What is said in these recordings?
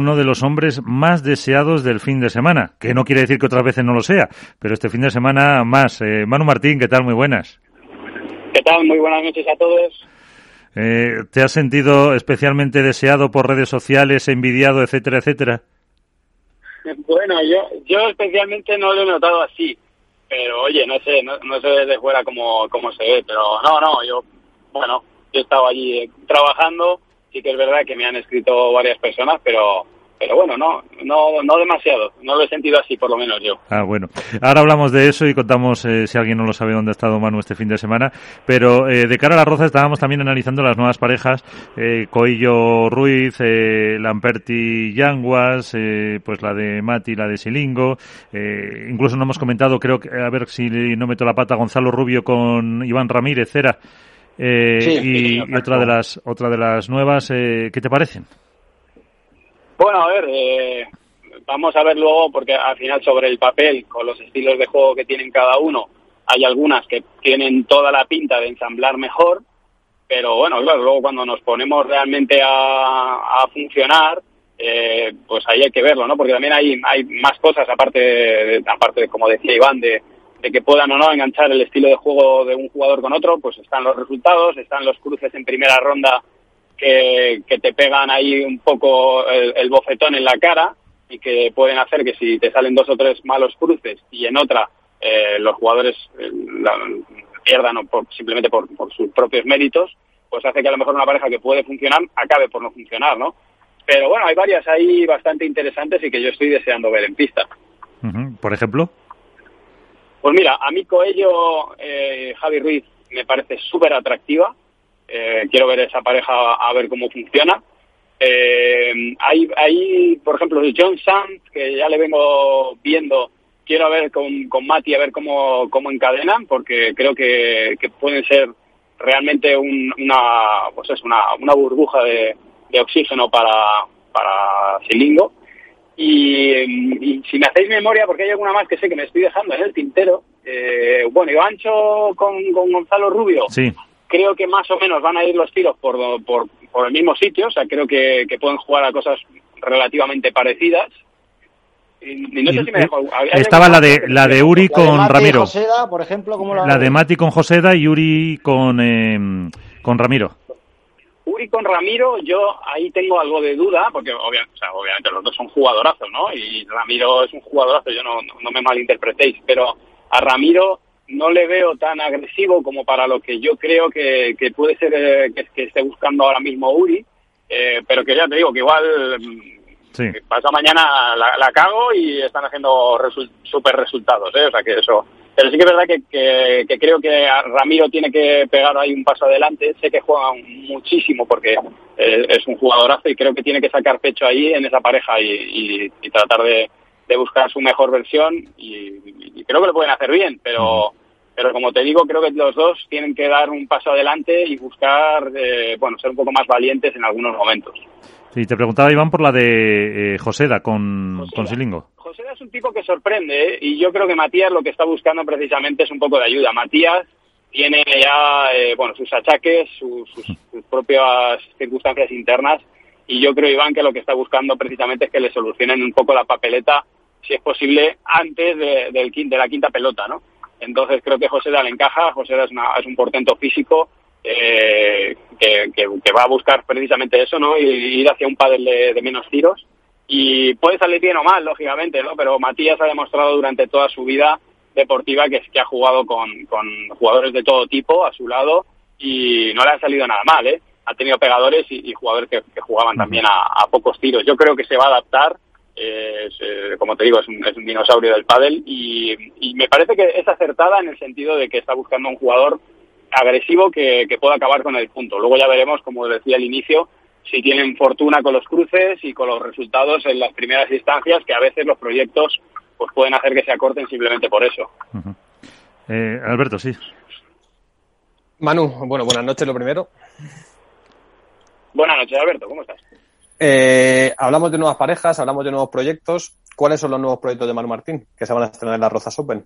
uno de los hombres más deseados del fin de semana, que no quiere decir que otras veces no lo sea, pero este fin de semana más. Eh, Manu Martín, ¿qué tal? Muy buenas. ¿Qué tal? Muy buenas noches a todos. Eh, ¿Te has sentido especialmente deseado por redes sociales, envidiado, etcétera, etcétera? Bueno, yo, yo especialmente no lo he notado así, pero oye, no sé, no, no sé desde fuera cómo, cómo se ve, pero no, no, yo, bueno, yo he estado allí trabajando, sí que es verdad que me han escrito varias personas, pero pero bueno, no, no, no demasiado, no lo he sentido así, por lo menos yo. Ah, bueno. Ahora hablamos de eso y contamos, eh, si alguien no lo sabe, dónde ha estado Manu este fin de semana. Pero eh, de cara a la Roza estábamos también analizando las nuevas parejas, eh, Coillo Ruiz, eh, Lamperti Yanguas, eh, pues la de Mati, la de Silingo. Eh, incluso no hemos comentado, creo que, a ver si no meto la pata, Gonzalo Rubio con Iván Ramírez, era. Eh, Sí, y, sí, y otra de las otra de las nuevas, eh, ¿qué te parecen? Bueno, a ver, eh, vamos a ver luego, porque al final sobre el papel, con los estilos de juego que tienen cada uno, hay algunas que tienen toda la pinta de ensamblar mejor, pero bueno, claro, luego cuando nos ponemos realmente a, funcionar, eh, pues ahí hay que verlo, ¿no? Porque también hay, hay más cosas, aparte, de, aparte de, como decía Iván, de, de que puedan o no enganchar el estilo de juego de un jugador con otro, pues están los resultados, están los cruces en primera ronda que, que te pegan ahí un poco el, el bofetón en la cara y que pueden hacer que si te salen dos o tres malos cruces y en otra eh, los jugadores eh, la, pierdan o por, simplemente por, por sus propios méritos, pues hace que a lo mejor una pareja que puede funcionar acabe por no funcionar, ¿no? Pero bueno, hay varias ahí bastante interesantes y que yo estoy deseando ver en pista. Por ejemplo. Pues mira, a mí Coello, eh, Javi Ruiz, me parece súper atractiva. Eh, quiero ver esa pareja a ver cómo funciona. Eh, hay, hay, por ejemplo, John Sands, que ya le vengo viendo. Quiero ver con, con Mati a ver cómo, cómo encadenan, porque creo que, que pueden ser realmente un, una, pues es una, una burbuja de, de oxígeno para, para Silingo. Y, si me hacéis memoria, porque hay alguna más que sé que me estoy dejando en el tintero, eh, bueno, Ivancho con, con Gonzalo Rubio, Sí. Creo que más o menos van a ir los tiros por, por, por el mismo sitio, o sea, creo que, que pueden jugar a cosas relativamente parecidas. Y, y no sé si me dejo. ¿hay Estaba la de la de Uri La de con Ramiro. Joseda, por ejemplo, ¿cómo la, La de Mati con Joseda y Uri con eh, con Ramiro. Uri con Ramiro, yo ahí tengo algo de duda, porque obvia- o sea, obviamente los dos son jugadorazos, ¿no? Y Ramiro es un jugadorazo, yo no, no, no me malinterpretéis, pero a Ramiro no le veo tan agresivo como para lo que yo creo que, que puede ser eh, que, que esté buscando ahora mismo Uri, eh, pero que ya te digo que igual mm, Sí. pasa mañana la, la cago y están haciendo resul- super resultados, ¿eh? O sea que eso. Pero sí que es verdad que, que, que creo que Ramiro tiene que pegar ahí un paso adelante. Sé que juega muchísimo porque eh, es un jugadorazo y creo que tiene que sacar pecho ahí en esa pareja y, y, y tratar de, de buscar su mejor versión y, y creo que lo pueden hacer bien, pero pero como te digo, creo que los dos tienen que dar un paso adelante y buscar, eh, bueno, ser un poco más valientes en algunos momentos. Sí, te preguntaba Iván por la de eh, Joseda con, Joseda. con Silingo. José es un tipo que sorprende ¿eh? y yo creo que Matías lo que está buscando precisamente es un poco de ayuda. Matías tiene ya eh, bueno sus achaques, sus, sus, sus propias circunstancias internas y yo creo Iván que lo que está buscando precisamente es que le solucionen un poco la papeleta, si es posible, antes de, del, quin- de la quinta pelota, ¿no? Entonces creo que José le encaja, José es, una- es un portento físico eh, que, que- que va a buscar precisamente eso, ¿no? Y ir hacia un pádel de, de menos tiros y puede salir bien o mal, lógicamente, ¿no? Pero Matías ha demostrado durante toda su vida deportiva que, que ha jugado con, con jugadores de todo tipo a su lado y no le ha salido nada mal, ¿eh? Ha tenido pegadores y, y jugadores que, que jugaban también a, a pocos tiros. Yo creo que se va a adaptar, es, eh, como te digo, es un, es un dinosaurio del pádel y, y me parece que es acertada en el sentido de que está buscando un jugador agresivo que, que pueda acabar con el punto. Luego ya veremos, como decía al inicio, si tienen fortuna con los cruces y con los resultados en las primeras instancias, que a veces los proyectos pues pueden hacer que se acorten simplemente por eso. Eh, Alberto, sí. Manu, bueno, buenas noches lo primero. Buenas noches, Alberto, ¿cómo estás? Eh, hablamos de nuevas parejas, hablamos de nuevos proyectos. ¿Cuáles son los nuevos proyectos de Manu Martín que se van a estrenar en la Rozas Open?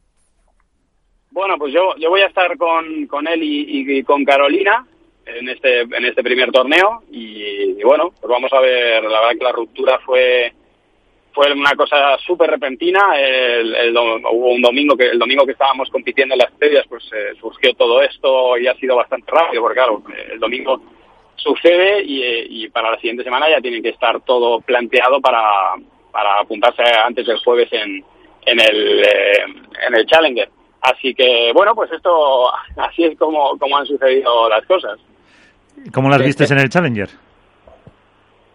Bueno, pues yo, yo voy a estar con, con él y, con Carolina en este, en este primer torneo y, bueno, pues vamos a ver, la verdad que la ruptura fue fue una cosa súper repentina. El, hubo un domingo que el domingo que estábamos compitiendo en las estrellas, pues eh, surgió todo esto y ha sido bastante rápido, porque claro, el domingo sucede y, para la siguiente semana ya tiene que estar todo planteado para, para apuntarse antes del jueves en, en el eh, en el Challenger. Así que bueno, pues esto así es como, como han sucedido las cosas. ¿Cómo las vistes en el Challenger?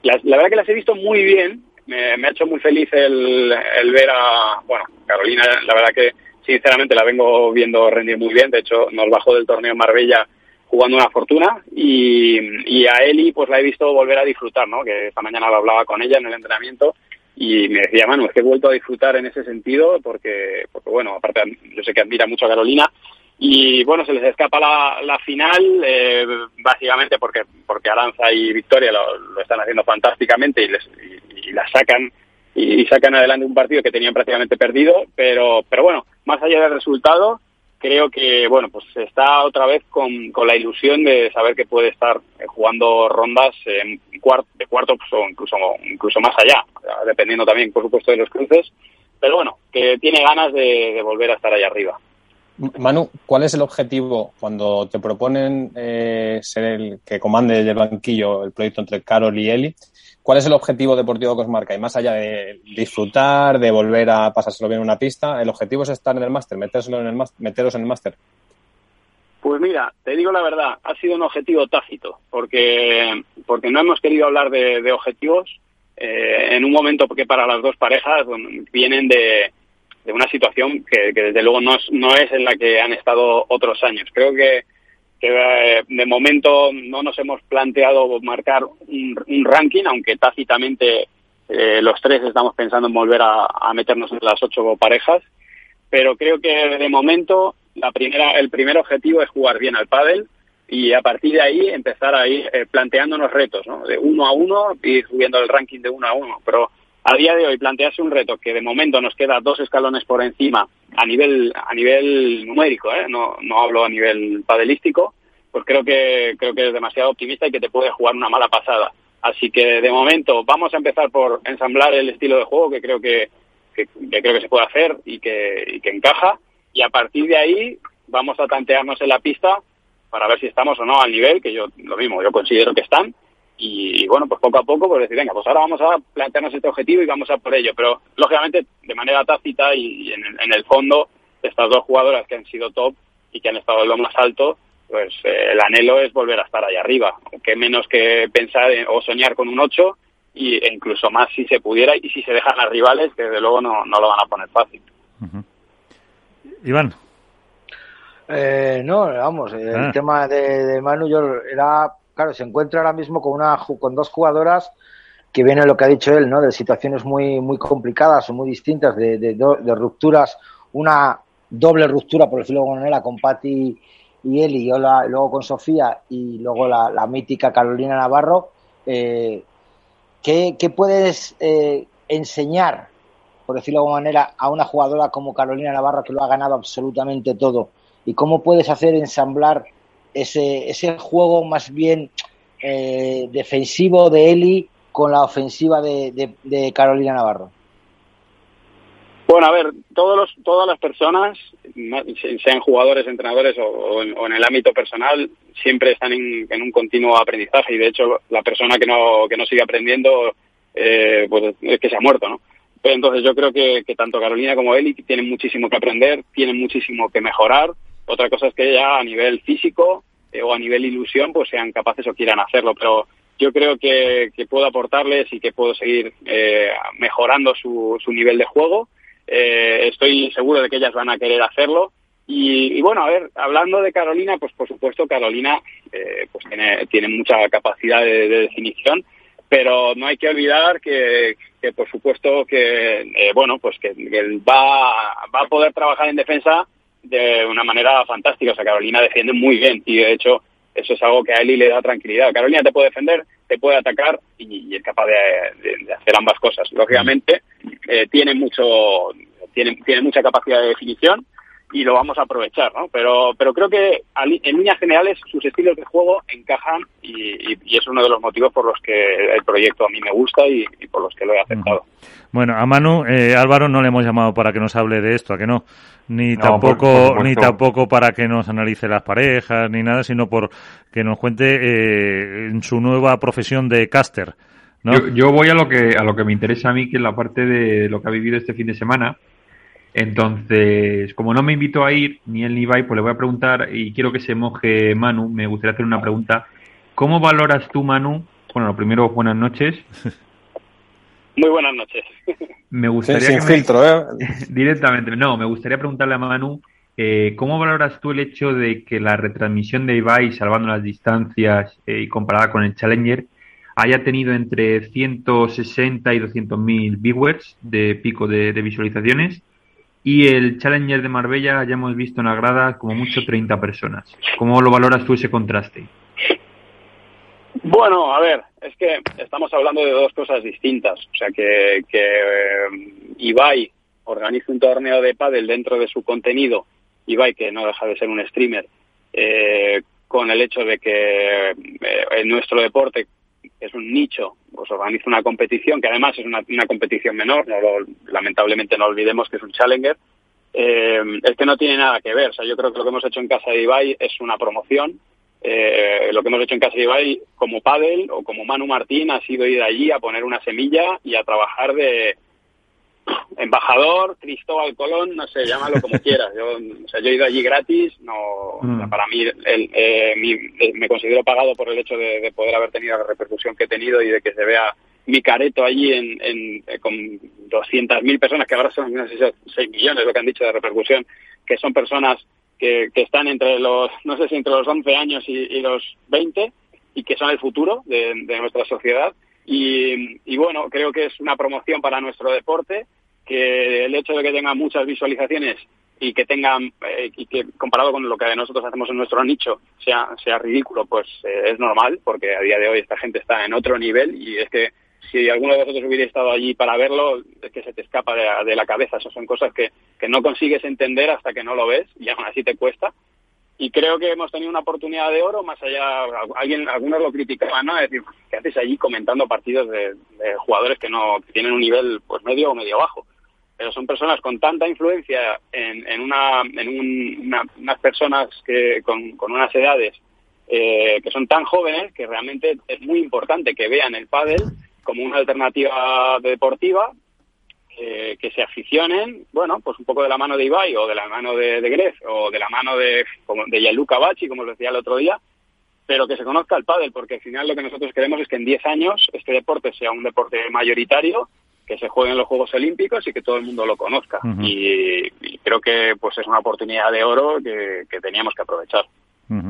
La, verdad que las he visto muy bien. Me, ha hecho muy feliz el, el, ver a, bueno, Carolina, la verdad que sinceramente la vengo viendo rendir muy bien. De hecho, nos bajó del torneo en Marbella jugando una fortuna y, y a Eli pues la he visto volver a disfrutar, ¿no? Que esta mañana hablaba con ella en el entrenamiento y me decía, Manu, es que he vuelto a disfrutar en ese sentido porque, porque bueno, aparte yo sé que admira mucho a Carolina y bueno, se les escapa la, la final, eh, básicamente porque, porque Aranza y Victoria lo, lo están haciendo fantásticamente y, les, y, la sacan y, sacan adelante un partido que tenían prácticamente perdido, pero, pero bueno, más allá del resultado, creo que bueno, pues está otra vez con, con la ilusión de saber que puede estar eh, jugando rondas en cuarto, de cuarto pues, o incluso, incluso más allá, dependiendo también, por supuesto, de los cruces, pero bueno, que tiene ganas de, volver a estar ahí arriba. Manu, ¿cuál es el objetivo cuando te proponen eh, ser el que comande el banquillo el proyecto entre Carol y Eli? ¿Cuál es el objetivo deportivo que os marca? Y más allá de disfrutar, de volver a pasárselo bien en una pista, ¿el objetivo es estar en el máster, meteros en el máster? Pues mira, te digo la verdad, ha sido un objetivo tácito, porque, porque no hemos querido hablar de, objetivos eh, en un momento que para las dos parejas vienen de, de una situación que, desde luego no es, no es en la que han estado otros años. Creo que, que eh, de momento no nos hemos planteado marcar un, ranking, aunque tácitamente eh, los tres estamos pensando en volver a, meternos en las ocho parejas, pero creo que de momento la primera, el primer objetivo es jugar bien al pádel y a partir de ahí empezar a ir eh, planteándonos retos, ¿no? De uno a uno y subiendo el ranking de uno a uno, pero a día de hoy plantearse un reto que de momento nos queda dos escalones por encima a nivel a nivel numérico, ¿eh? no, no hablo a nivel padelístico, pues creo que creo que es demasiado optimista y que te puede jugar una mala pasada. Así que de momento vamos a empezar por ensamblar el estilo de juego que creo que, que, creo que se puede hacer y que, y que encaja y a partir de ahí vamos a tantearnos en la pista para ver si estamos o no al nivel que yo lo mismo yo considero que están y, bueno, pues poco a poco, pues decir, venga, pues ahora vamos a plantearnos este objetivo y vamos a por ello. Pero lógicamente, de manera tácita y, en, el fondo, estas dos jugadoras que han sido top y que han estado en lo más alto, pues eh, el anhelo es volver a estar ahí arriba. Aunque menos que pensar o soñar con un 8 y, e incluso más si se pudiera y si se dejan las rivales, que desde luego no, no lo van a poner fácil. Iván. Eh, no, vamos, el ah. tema de, de Manu yo era claro, se encuentra ahora mismo con, una, con dos jugadoras que vienen lo que ha dicho él, ¿no? De situaciones muy, muy complicadas o muy distintas, de, de, rupturas, una doble ruptura, por decirlo de alguna manera, con Patti y Eli, y luego con Sofía y luego la, mítica Carolina Navarro. Eh, ¿qué, puedes eh, enseñar, por decirlo de alguna manera, a una jugadora como Carolina Navarro que lo ha ganado absolutamente todo? ¿Y cómo puedes hacer ensamblar ese, ese juego más bien eh, defensivo de Eli con la ofensiva de, Carolina Navarro? Bueno, a ver, todos los, todas las personas, sean jugadores, entrenadores o, en, el ámbito personal, siempre están en, un continuo aprendizaje y de hecho la persona que no, que no sigue aprendiendo, eh, pues es que se ha muerto, ¿no? entonces yo creo que, que tanto Carolina como Eli tienen muchísimo que aprender, tienen muchísimo que mejorar otra cosa es que ya a nivel físico eh, o a nivel ilusión pues sean capaces o quieran hacerlo, pero yo creo que, puedo aportarles y que puedo seguir eh, mejorando su, su nivel de juego. Eh, estoy seguro de que ellas van a querer hacerlo. Y, bueno, a ver, hablando de Carolina, pues por supuesto Carolina pues tiene, tiene mucha capacidad de, definición, pero no hay que olvidar que, que por supuesto que bueno pues que, que va, va a poder trabajar en defensa de una manera fantástica. O sea, Carolina defiende muy bien y de hecho eso es algo que a Eli le da tranquilidad. Carolina te puede defender, te puede atacar y, es capaz de, hacer ambas cosas. Lógicamente eh, tiene mucho tiene, tiene mucha capacidad de definición y lo vamos a aprovechar, ¿no? Pero, pero creo que en líneas generales sus estilos de juego encajan y, es uno de los motivos por los que el proyecto a mí me gusta y, por los que lo he aceptado. Bueno, a Manu, eh, Álvaro no le hemos llamado para que nos hable de esto, ¿a que no? Ni tampoco, ni tampoco para que nos analice las parejas, ni nada, sino por que nos cuente eh, en su nueva profesión de caster. ¿no? Yo, yo, voy a lo que a lo que me interesa a mí, que es la parte de lo que ha vivido este fin de semana, entonces, como no me invito a ir, ni él ni Ibai, pues le voy a preguntar, y quiero que se moje Manu, me gustaría hacer una pregunta. ¿Cómo valoras tú, Manu? Bueno, lo primero, buenas noches. Muy buenas noches. Me gustaría filtro, ¿eh? Directamente, no, me gustaría preguntarle a Manu, eh, ¿cómo valoras tú el hecho de que la retransmisión de Ibai, salvando las distancias eh, y comparada con el Challenger, haya tenido entre 160 y 200 mil viewers de pico de visualizaciones y el Challenger de Marbella ya hemos visto en la grada como mucho 30 personas. ¿Cómo lo valoras tú ese contraste? Bueno, a ver, es que estamos hablando de dos cosas distintas. O sea, que, que eh, Ibai organiza un torneo de pádel dentro de su contenido, Ibai, que no deja de ser un streamer, eh, con el hecho de que eh, en nuestro deporte es un nicho, pues organiza una competición, que además es una, competición menor, no lamentablemente no olvidemos que es un Challenger, eh, es que no tiene nada que ver. O sea, yo creo que lo que hemos hecho en Casa de Ibai es una promoción. Eh, lo que hemos hecho en Casa de Ibai como Padel o como Manu Martín ha sido ir allí a poner una semilla y a trabajar de, embajador, Cristóbal Colón, no sé, llámalo como quieras. Yo, o sea, yo he ido allí gratis, no, mm. para mí el, eh, eh, me considero pagado por el hecho de, poder haber tenido la repercusión que he tenido y de que se vea mi careto allí en, en, eh, con 200.000 personas, que ahora son 6 millones lo que han dicho de repercusión, que son personas que, que están entre los, no sé si entre los 11 años y, los 20 y que son el futuro de, nuestra sociedad. Y, y, bueno, creo que es una promoción para nuestro deporte que el hecho de que tengan muchas visualizaciones y que tengan eh, y que comparado con lo que nosotros hacemos en nuestro nicho sea sea ridículo pues eh, es normal porque a día de hoy esta gente está en otro nivel y es que si alguno de vosotros hubiera estado allí para verlo es que se te escapa de, la cabeza. Esas son cosas que, que no consigues entender hasta que no lo ves y aún así te cuesta. Y creo que hemos tenido una oportunidad de oro más allá alguien algunos lo criticaban no es decir qué haces allí comentando partidos de, de jugadores que no que tienen un nivel pues medio o medio bajo pero son personas con tanta influencia en, en, una, en unas personas que, con, con unas edades eh, que son tan jóvenes que realmente es muy importante que vean el pádel como una alternativa deportiva, que se aficionen, bueno, pues un poco de la mano de Ibai o de la mano de, de Gref o de la mano de, como, de Yaluka Bachi, como os decía el otro día, pero que se conozca el pádel, porque al final lo que nosotros queremos es que en 10 años este deporte sea un deporte mayoritario que se jueguen los Juegos Olímpicos y que todo el mundo lo conozca. y, creo que pues es una oportunidad de oro que, teníamos que aprovechar.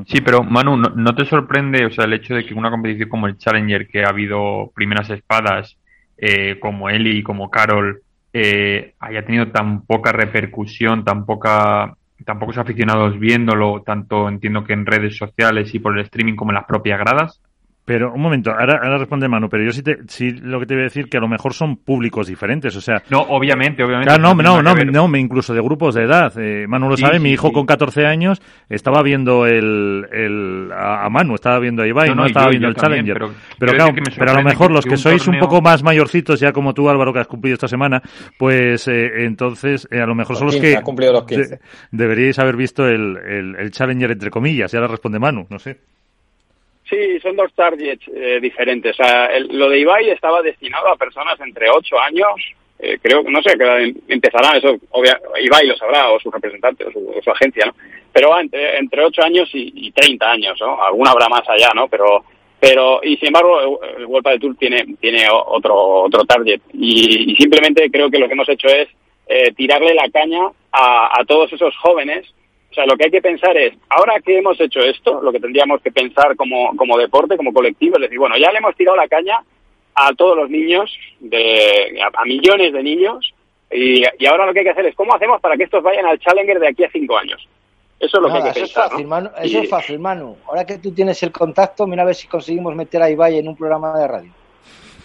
Sí, pero Manu, ¿no, te sorprende o sea, el hecho de que una competición como el Challenger, que ha habido primeras espadas eh, como Eli y como Carol, eh, haya tenido tan poca repercusión, tan poca tan pocos aficionados viéndolo, tanto entiendo que en redes sociales y por el streaming como en las propias gradas? Pero un momento, ahora, ahora responde Manu, pero yo sí, te, sí lo que te voy a decir que a lo mejor son públicos diferentes, o sea... No, obviamente, obviamente. Claro, no, no, no, no, incluso de grupos de edad. Eh, Manu lo sabe, mi hijo con 14 años estaba viendo el, el a, Manu, estaba viendo a Ibai, no, estaba viendo el Challenger. Pero, pero claro, pero a lo mejor los que, sois un poco más mayorcitos, ya como tú Álvaro, que has cumplido esta semana, pues eh, entonces eh, a lo mejor son los que... deberíais haber visto el, el, el Challenger entre comillas, y ahora responde Manu, no sé. Sí, son dos targets eh, diferentes. Lo de Ibai estaba destinado a personas entre 8 años, eh, creo, no sé, que empezarán, eso obvia, Ibai lo sabrá, o su representante, o su, agencia, ¿no? Pero entre, entre 8 años y, y, 30 años, ¿no? Alguna habrá más allá, ¿no? Pero, pero y sin embargo, el, World de Tour tiene, tiene otro, otro target. Y, simplemente creo que lo que hemos hecho es eh, tirarle la caña a, a todos esos jóvenes o sea, lo que hay que pensar es, ahora que hemos hecho esto, lo que tendríamos que pensar como, como deporte, como colectivo, es decir, bueno, ya le hemos tirado la caña a todos los niños, de, a, millones de niños, y, ahora lo que hay que hacer es, ¿cómo hacemos para que estos vayan al Challenger de aquí a cinco años? Eso es lo que hay que eso pensar. Es fácil, Manu, eso es fácil, Manu. Ahora que tú tienes el contacto, mira a ver si conseguimos meter a Ibai en un programa de radio.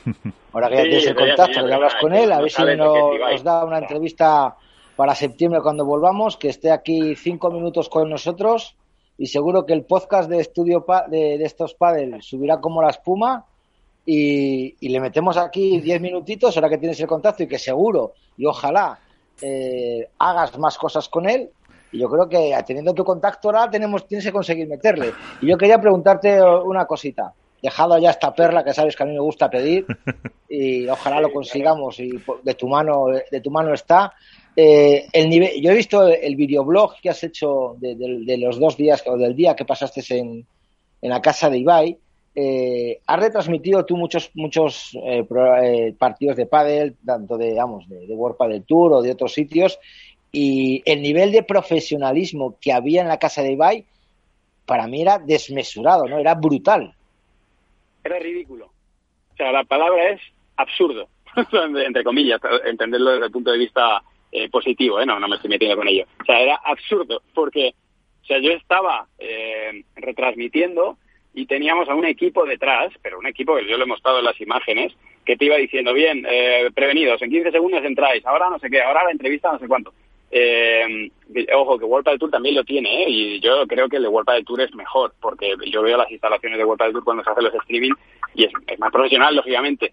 Ahora que ya tienes el contacto, que hablas con él, a ver si nos, nos da una entrevista para septiembre cuando volvamos, que esté aquí cinco minutos con nosotros y seguro que el podcast de estudio de, estos padres subirá como la espuma y, le metemos aquí diez minutitos ahora que tienes el contacto y que seguro y ojalá eh, hagas más cosas con él y yo creo que teniendo tu contacto ahora tenemos, tienes que conseguir meterle. Y yo quería preguntarte una cosita. Dejado ya esta perla que sabes que a mí me gusta pedir y ojalá lo consigamos y de tu mano, de tu mano está. Eh, el nivel, yo he visto el videoblog que has hecho de, los dos días o del día que pasaste en, en la casa de Ibai. Eh, has retransmitido tú muchos muchos eh, eh, partidos de pádel, tanto de, digamos, de, de World Padel Tour o de otros sitios, y el nivel de profesionalismo que había en la casa de Ibai, para mí era desmesurado, ¿no? Era brutal. Era ridículo. O sea, la palabra es absurdo, entre comillas, entenderlo desde el punto de vista eh, positivo, ¿eh? No, no me estoy metiendo con ello. O sea, era absurdo, porque o sea, yo estaba eh, retransmitiendo y teníamos a un equipo detrás, pero un equipo que yo le he mostrado en las imágenes, que te iba diciendo, bien, eh, prevenidos, en 15 segundos entráis, ahora no sé qué, ahora la entrevista no sé cuánto. Eh, ojo, que World del Tour también lo tiene, ¿eh? y yo creo que el de World del Tour es mejor, porque yo veo las instalaciones de World del Tour cuando se hacen los streaming y es, más profesional, lógicamente.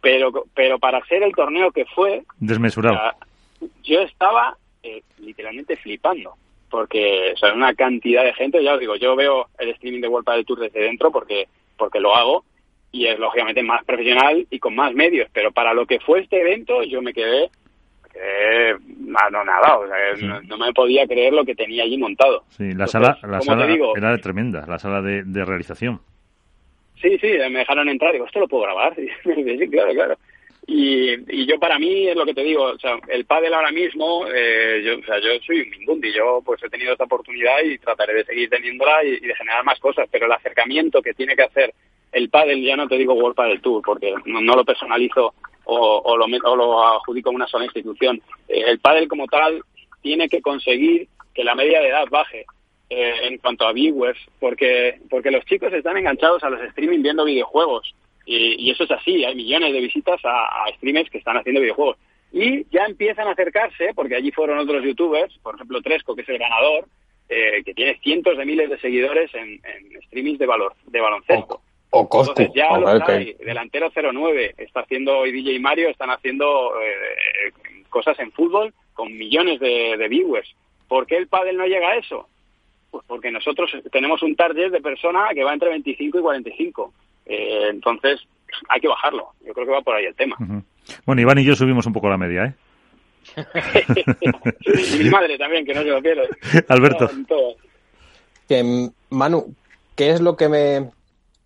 Pero, pero para ser el torneo que fue... Desmesurado. Yo estaba eh, literalmente flipando, porque o una cantidad de gente, ya os digo, yo veo el streaming de World del Tour desde dentro porque, porque lo hago, y es lógicamente más profesional y con más medios, pero para lo que fue este evento yo me quedé eh, no, nada, o sea, no, me podía creer lo que tenía allí montado. Sí, la sala, la sala era tremenda, la sala de, realización. Sí, sí, me dejaron entrar, digo, ¿esto lo puedo grabar? sí, claro, claro. Y, y yo para mí es lo que te digo, o sea, el pádel ahora mismo, eh, yo, o sea, yo soy un mindundi, yo pues he tenido esta oportunidad y trataré de seguir teniéndola y, de generar más cosas, pero el acercamiento que tiene que hacer el pádel, ya no te digo World Padel Tour, porque no lo personalizo o, lo, o lo adjudico a una sola institución. Eh, el pádel como tal tiene que conseguir que la media de edad baje eh, en cuanto a viewers, porque, porque los chicos están enganchados a los streaming viendo videojuegos. Y, eso es así, hay millones de visitas a, streamers que están haciendo videojuegos. Y ya empiezan a acercarse, porque allí fueron otros youtubers, por ejemplo Tresco, que es el ganador, eh, que tiene cientos de miles de seguidores en, en streamings de valor, de baloncesto. O Entonces ya lo hay. Delantero 09 está haciendo, hoy DJ Mario están haciendo eh, cosas en fútbol con millones de, viewers. ¿Por qué el pádel no llega a eso? Pues porque nosotros tenemos un target de persona que va entre 25 y 45. Eh, entonces, hay que bajarlo. Yo creo que va por ahí el tema. Bueno, Iván y yo subimos un poco la media, ¿eh? y mi madre también, que no se lo pierde. Alberto. Que, Manu, ¿qué es lo que me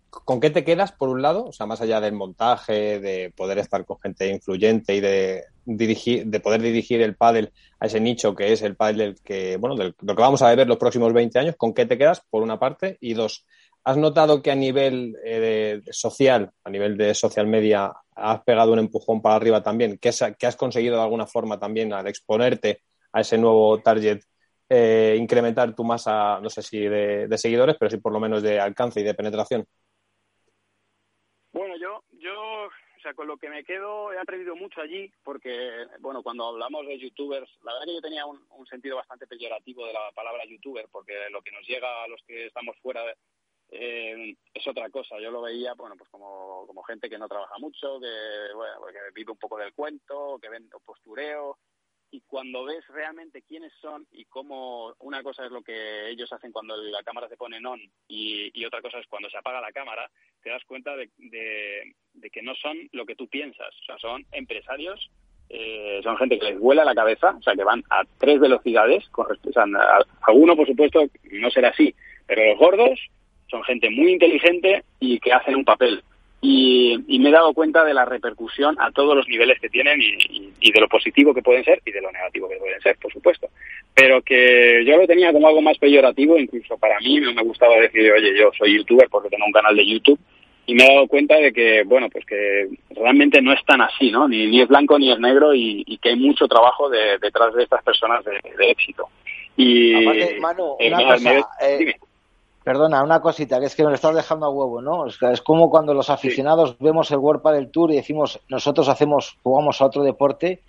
¿con qué te quedas, por un lado? O sea, más allá del montaje, de poder estar con gente influyente y de dirigir, de poder dirigir el pádel a ese nicho que es el pádel que, bueno, del, lo que vamos a ver los próximos 20 años, ¿con qué te quedas, por una parte? Y dos, ¿has notado que a nivel eh, social, a nivel de social media, has pegado un empujón para arriba también? ¿Qué has, conseguido de alguna forma también al exponerte a ese nuevo target eh, incrementar tu masa, no sé si de, seguidores, pero sí por lo menos de alcance y de penetración? Bueno, yo, yo, o sea, con lo que me quedo, he aprendido mucho allí, porque, bueno, cuando hablamos de youtubers, la verdad que yo tenía un, sentido bastante peyorativo de la palabra youtuber, porque lo que nos llega a los que estamos fuera eh, es otra cosa. Yo lo veía, bueno, pues como, como gente que no trabaja mucho, que, bueno, que vive un poco del cuento, que vende postureo, y cuando ves realmente quiénes son y cómo una cosa es lo que ellos hacen cuando la cámara se pone en on y, otra cosa es cuando se apaga la cámara, te das cuenta de, que no son lo que tú piensas. O sea, son empresarios, eh, son gente que les vuela la cabeza, o sea, que van a tres velocidades. Con, o alguno, por supuesto, no será así, pero los gordos son gente muy inteligente y que hacen un papel y, me he dado cuenta de la repercusión a todos los niveles que tienen y, de lo positivo que pueden ser y de lo negativo que pueden ser, por supuesto. Pero que yo lo tenía como algo más peyorativo, incluso para mí no me gustaba decir, oye, yo soy youtuber porque tengo un canal de YouTube y me he dado cuenta de que, bueno, pues que realmente no es tan así, ¿no? Ni, ni es blanco ni es negro y, que hay mucho trabajo detrás de estas personas de, éxito. Y, Manu, eh, una cosa, eh, Perdona, una cosita, que es que nos estás dejando a huevo, ¿no? Es, como cuando los aficionados vemos el World del Tour y decimos, nosotros hacemos, jugamos a otro deporte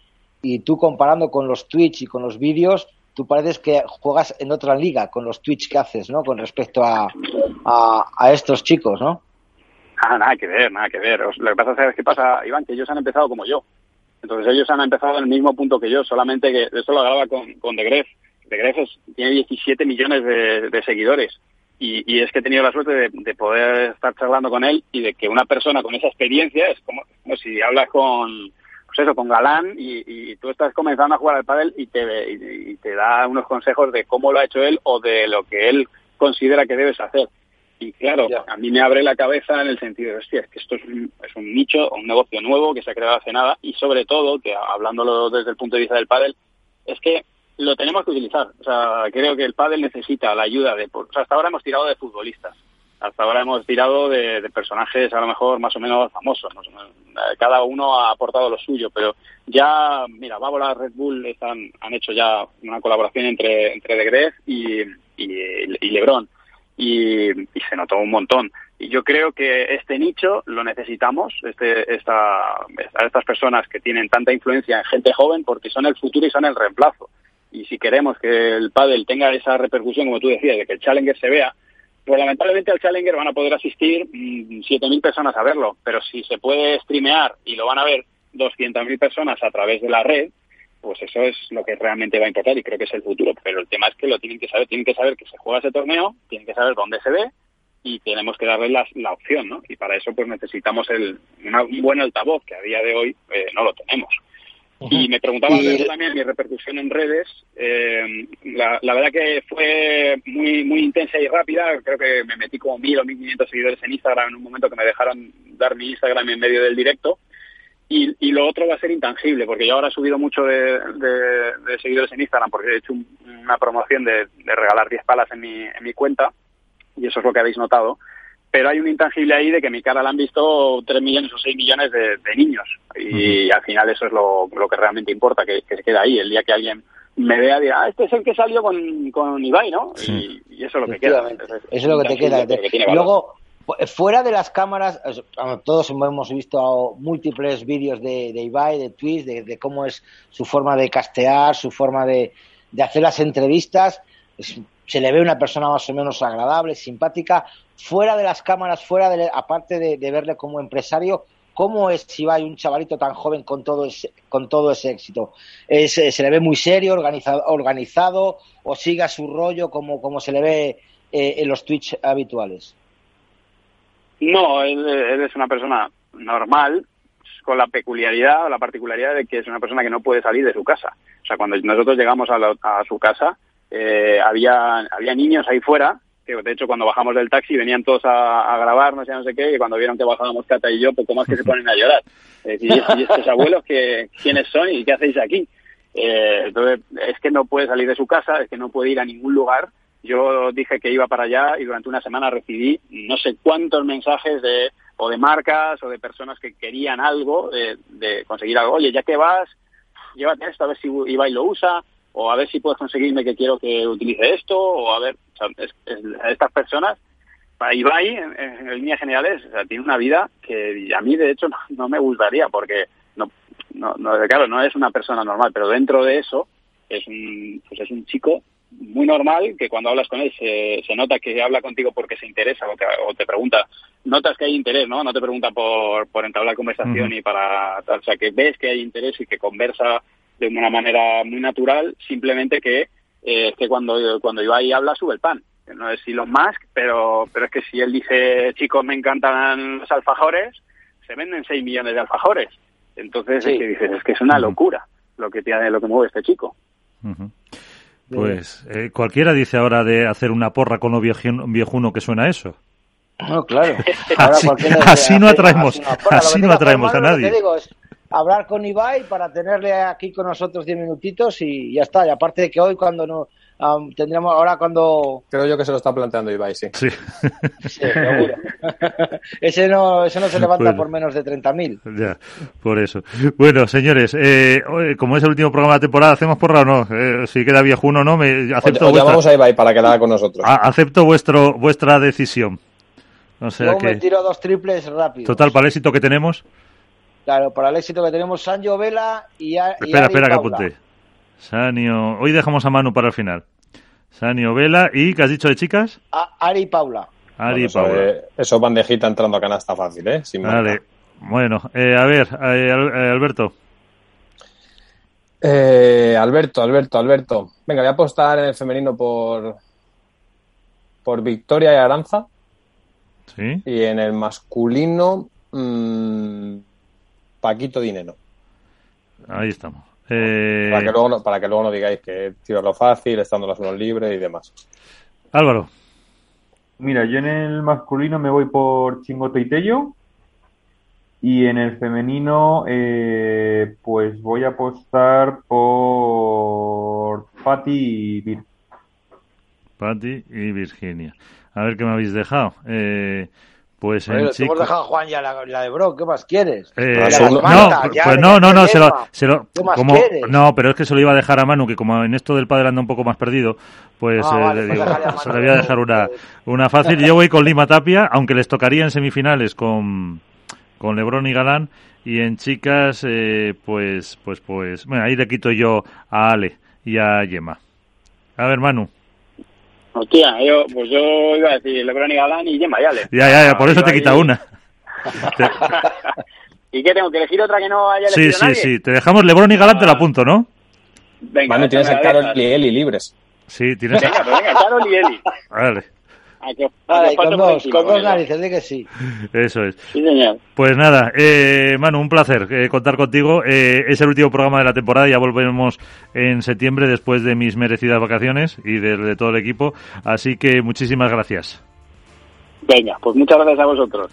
y tú comparando con los Twitch y con los vídeos, tú pareces que juegas en otra liga con los Twitch que haces, ¿no? Con respecto a, a, estos chicos, ¿no? Ah, nada que ver, nada que ver. Lo que pasa es que pasa, Iván, que ellos han empezado como yo. Entonces ellos han empezado en el mismo punto que yo, solamente que eso lo hablaba con, con De Gref. De Gref tiene 17 millones de, seguidores y, es que he tenido la suerte de, poder estar charlando con él y de que una persona con esa experiencia es como, si hablas con, pues eso, con Galán y, tú estás comenzando a jugar al pádel y te, y te da unos consejos de cómo lo ha hecho él o de lo que él considera que debes hacer. Y claro, a mí me abre la cabeza en el sentido de, hostia, que esto es un, es un nicho, un negocio nuevo que se ha creado hace nada y sobre todo, que hablándolo desde el punto de vista del pádel, es que lo tenemos que utilizar. O sea, creo que el pádel necesita la ayuda de... O sea, hasta ahora hemos tirado de futbolistas. Hasta ahora hemos tirado de, personajes a lo mejor más o menos famosos. Cada uno ha aportado lo suyo, pero ya, mira, Bábola, Red Bull están, han hecho ya una colaboración entre, entre De Gref y, y Lebron y, se notó un montón. Y yo creo que este nicho lo necesitamos, este, esta, estas personas que tienen tanta influencia en gente joven, porque son el futuro y son el reemplazo. Y si queremos que el pádel tenga esa repercusión, como tú decías, de que el Challenger se vea, pues lamentablemente al Challenger van a poder asistir 7.000 mm, personas a verlo, pero si se puede streamear y lo van a ver 200.000 personas a través de la red, pues eso es lo que realmente va a importar y creo que es el futuro. Pero el tema es que lo tienen que saber, tienen que saber que se juega ese torneo, tienen que saber dónde se ve y tenemos que darle la, la opción, ¿no? Y para eso pues necesitamos el, un buen altavoz que a día de hoy eh, no lo tenemos. Y me preguntaba también mi repercusión en redes. Eh, la, la, verdad que fue muy muy intensa y rápida. Creo que me metí como mil o mil quinientos seguidores en Instagram en un momento que me dejaron dar mi Instagram en medio del directo. Y, y, lo otro va a ser intangible, porque yo ahora he subido mucho de, de, seguidores en Instagram, porque he hecho una promoción de, de regalar 10 palas en mi, en mi cuenta, y eso es lo que habéis notado. Pero hay un intangible ahí de que mi cara la han visto 3 millones o 6 millones de, niños, y al final eso es lo, lo que realmente importa, que, que, se queda ahí. El día que alguien me vea, dirá, ah, este es el que salió con, con Ibai, ¿no? Y, y, eso es lo que queda. eso es lo que te queda. Luego, Fuera de las cámaras, todos hemos visto múltiples vídeos de, de Ibai, de Twitch, de, cómo es su forma de castear, su forma de, hacer las entrevistas. Se le ve una persona más o menos agradable, simpática. Fuera de las cámaras, fuera de, aparte de, verle como empresario, ¿cómo es Ibai, un chavalito tan joven con todo ese, con todo ese éxito? ¿Se le ve muy serio, organizado, organizado o siga su rollo como, como se le ve eh, en los Twitch habituales? No, él, es una persona normal, con la peculiaridad o la particularidad de que es una persona que no puede salir de su casa. O sea, cuando nosotros llegamos a, su casa, eh, había, había niños ahí fuera, que de hecho cuando bajamos del taxi venían todos a, a grabar, no sé, no sé qué, y cuando vieron que bajábamos Cata y yo, poco más que se ponen a llorar. Es decir, ¿y estos abuelos que, quiénes son y qué hacéis aquí? Eh, entonces, es que no puede salir de su casa, es que no puede ir a ningún lugar yo dije que iba para allá y durante una semana recibí no sé cuántos mensajes de o de marcas o de personas que querían algo, de, conseguir algo. Oye, ya que vas, llévate esto a ver si Ibai lo usa o a ver si puedes conseguirme que quiero que utilice esto o a ver, estas personas, para Ibai, en, líneas generales, o sea, tiene una vida que a mí de hecho no, me gustaría porque no, no, no, claro, no es una persona normal, pero dentro de eso es un, pues es un chico muy normal que cuando hablas con él se, se nota que habla contigo porque se interesa o te, o te, pregunta, notas que hay interés, ¿no? No te pregunta por, por entablar conversación y para, o sea, que ves que hay interés y que conversa de una manera muy natural, simplemente que eh, es que cuando, cuando Ibai habla sube el pan. No es Elon Musk, pero, pero es que si él dice, chicos, me encantan los alfajores, se venden 6 millones de alfajores. Entonces es que dices, es que es una locura lo que tiene, lo que mueve este chico. Pues eh, cualquiera dice ahora de hacer una porra con lo viejuno que suena eso. No, claro. así, no atraemos, así no atraemos a nadie. digo es hablar con Ibai para tenerle aquí con nosotros diez minutitos y ya está. Y aparte de que hoy cuando no, tendríamos ahora cuando creo yo que se lo está planteando Ibai sí. Sí, seguro. Ese no ese no se levanta por menos de 30.000 ya por eso. Bueno señores eh, como es el último programa de temporada hacemos porra o no eh, si queda viejuno no me acepto o, llamamos a Ibai para que la haga con nosotros. Acepto vuestro vuestra decisión. O sea Yo me tiro dos triples rápido total para el éxito que tenemos Claro, para el éxito que tenemos Sancho Vela y, a, Espera, Ari espera, que Paula. apunte. Sanio. Hoy dejamos a Manu para el final. Sanio Vela y, ¿qué has dicho de chicas? A- Ari y Paula. Ari y eso, Paula. eh, eso es bandejita entrando a canasta fácil, ¿eh? Sin. Vale. Bueno, eh, a ver, eh, eh, Alberto. Eh, Alberto, Alberto, Alberto. Venga, voy a apostar en el femenino por, por Victoria y Aranza. Sí. Y en el masculino, mm, Paquito Dinero. Ahí estamos. Eh, Para, que luego no, para que luego no digáis que tiro lo fácil, estando las unos libres y demás. Álvaro. Mira, yo en el masculino me voy por Chingoto y Tello. Y en el femenino, eh, pues voy a apostar por Patti y Vir. Patti y Virginia. A ver qué me habéis dejado. Eh, pues Oye, en chico- hemos dejado a Juan ya la, la de Bro, ¿qué más quieres? Eh, no, ya pues no, no, no, se lo, se lo- ¿Qué más como, quieres? no, pero es que se lo iba a dejar a Manu, que como en esto del padre anda un poco más perdido, pues Ah, eh, vale, le pues digo, se le voy a dejar una, una fácil. Yo voy con Lima Tapia, aunque les tocaría en semifinales con, con Lebrón y Galán, y en chicas, eh, pues, pues, pues, bueno, ahí le quito yo a Ale y a Yema. A ver, Manu. Hostia, yo, pues yo iba a decir Lebron y Galán y Gemma Yale. Ya, ya, ya, por eso te ahí- quita una. Te- ¿Y qué tengo que elegir otra que no haya sí, elegido sí, nadie? sí. Te dejamos Lebrón y Galán, te lo apunto, ¿no? Venga, Manu, tienes la Carol y. Eli libres. Sí, tienes. Venga, pues venga, Carol y Eli. Vale, A que, a Vale, que y paso con dos, encima con dos narices, di que sí. eso es. Sí, señor. Pues nada, eh, Manu, un placer eh, contar contigo. Eh, es el último programa de la temporada, ya volveremos en septiembre después de mis merecidas vacaciones y de, de todo el equipo. Así que muchísimas gracias. Venga, pues muchas gracias a vosotros.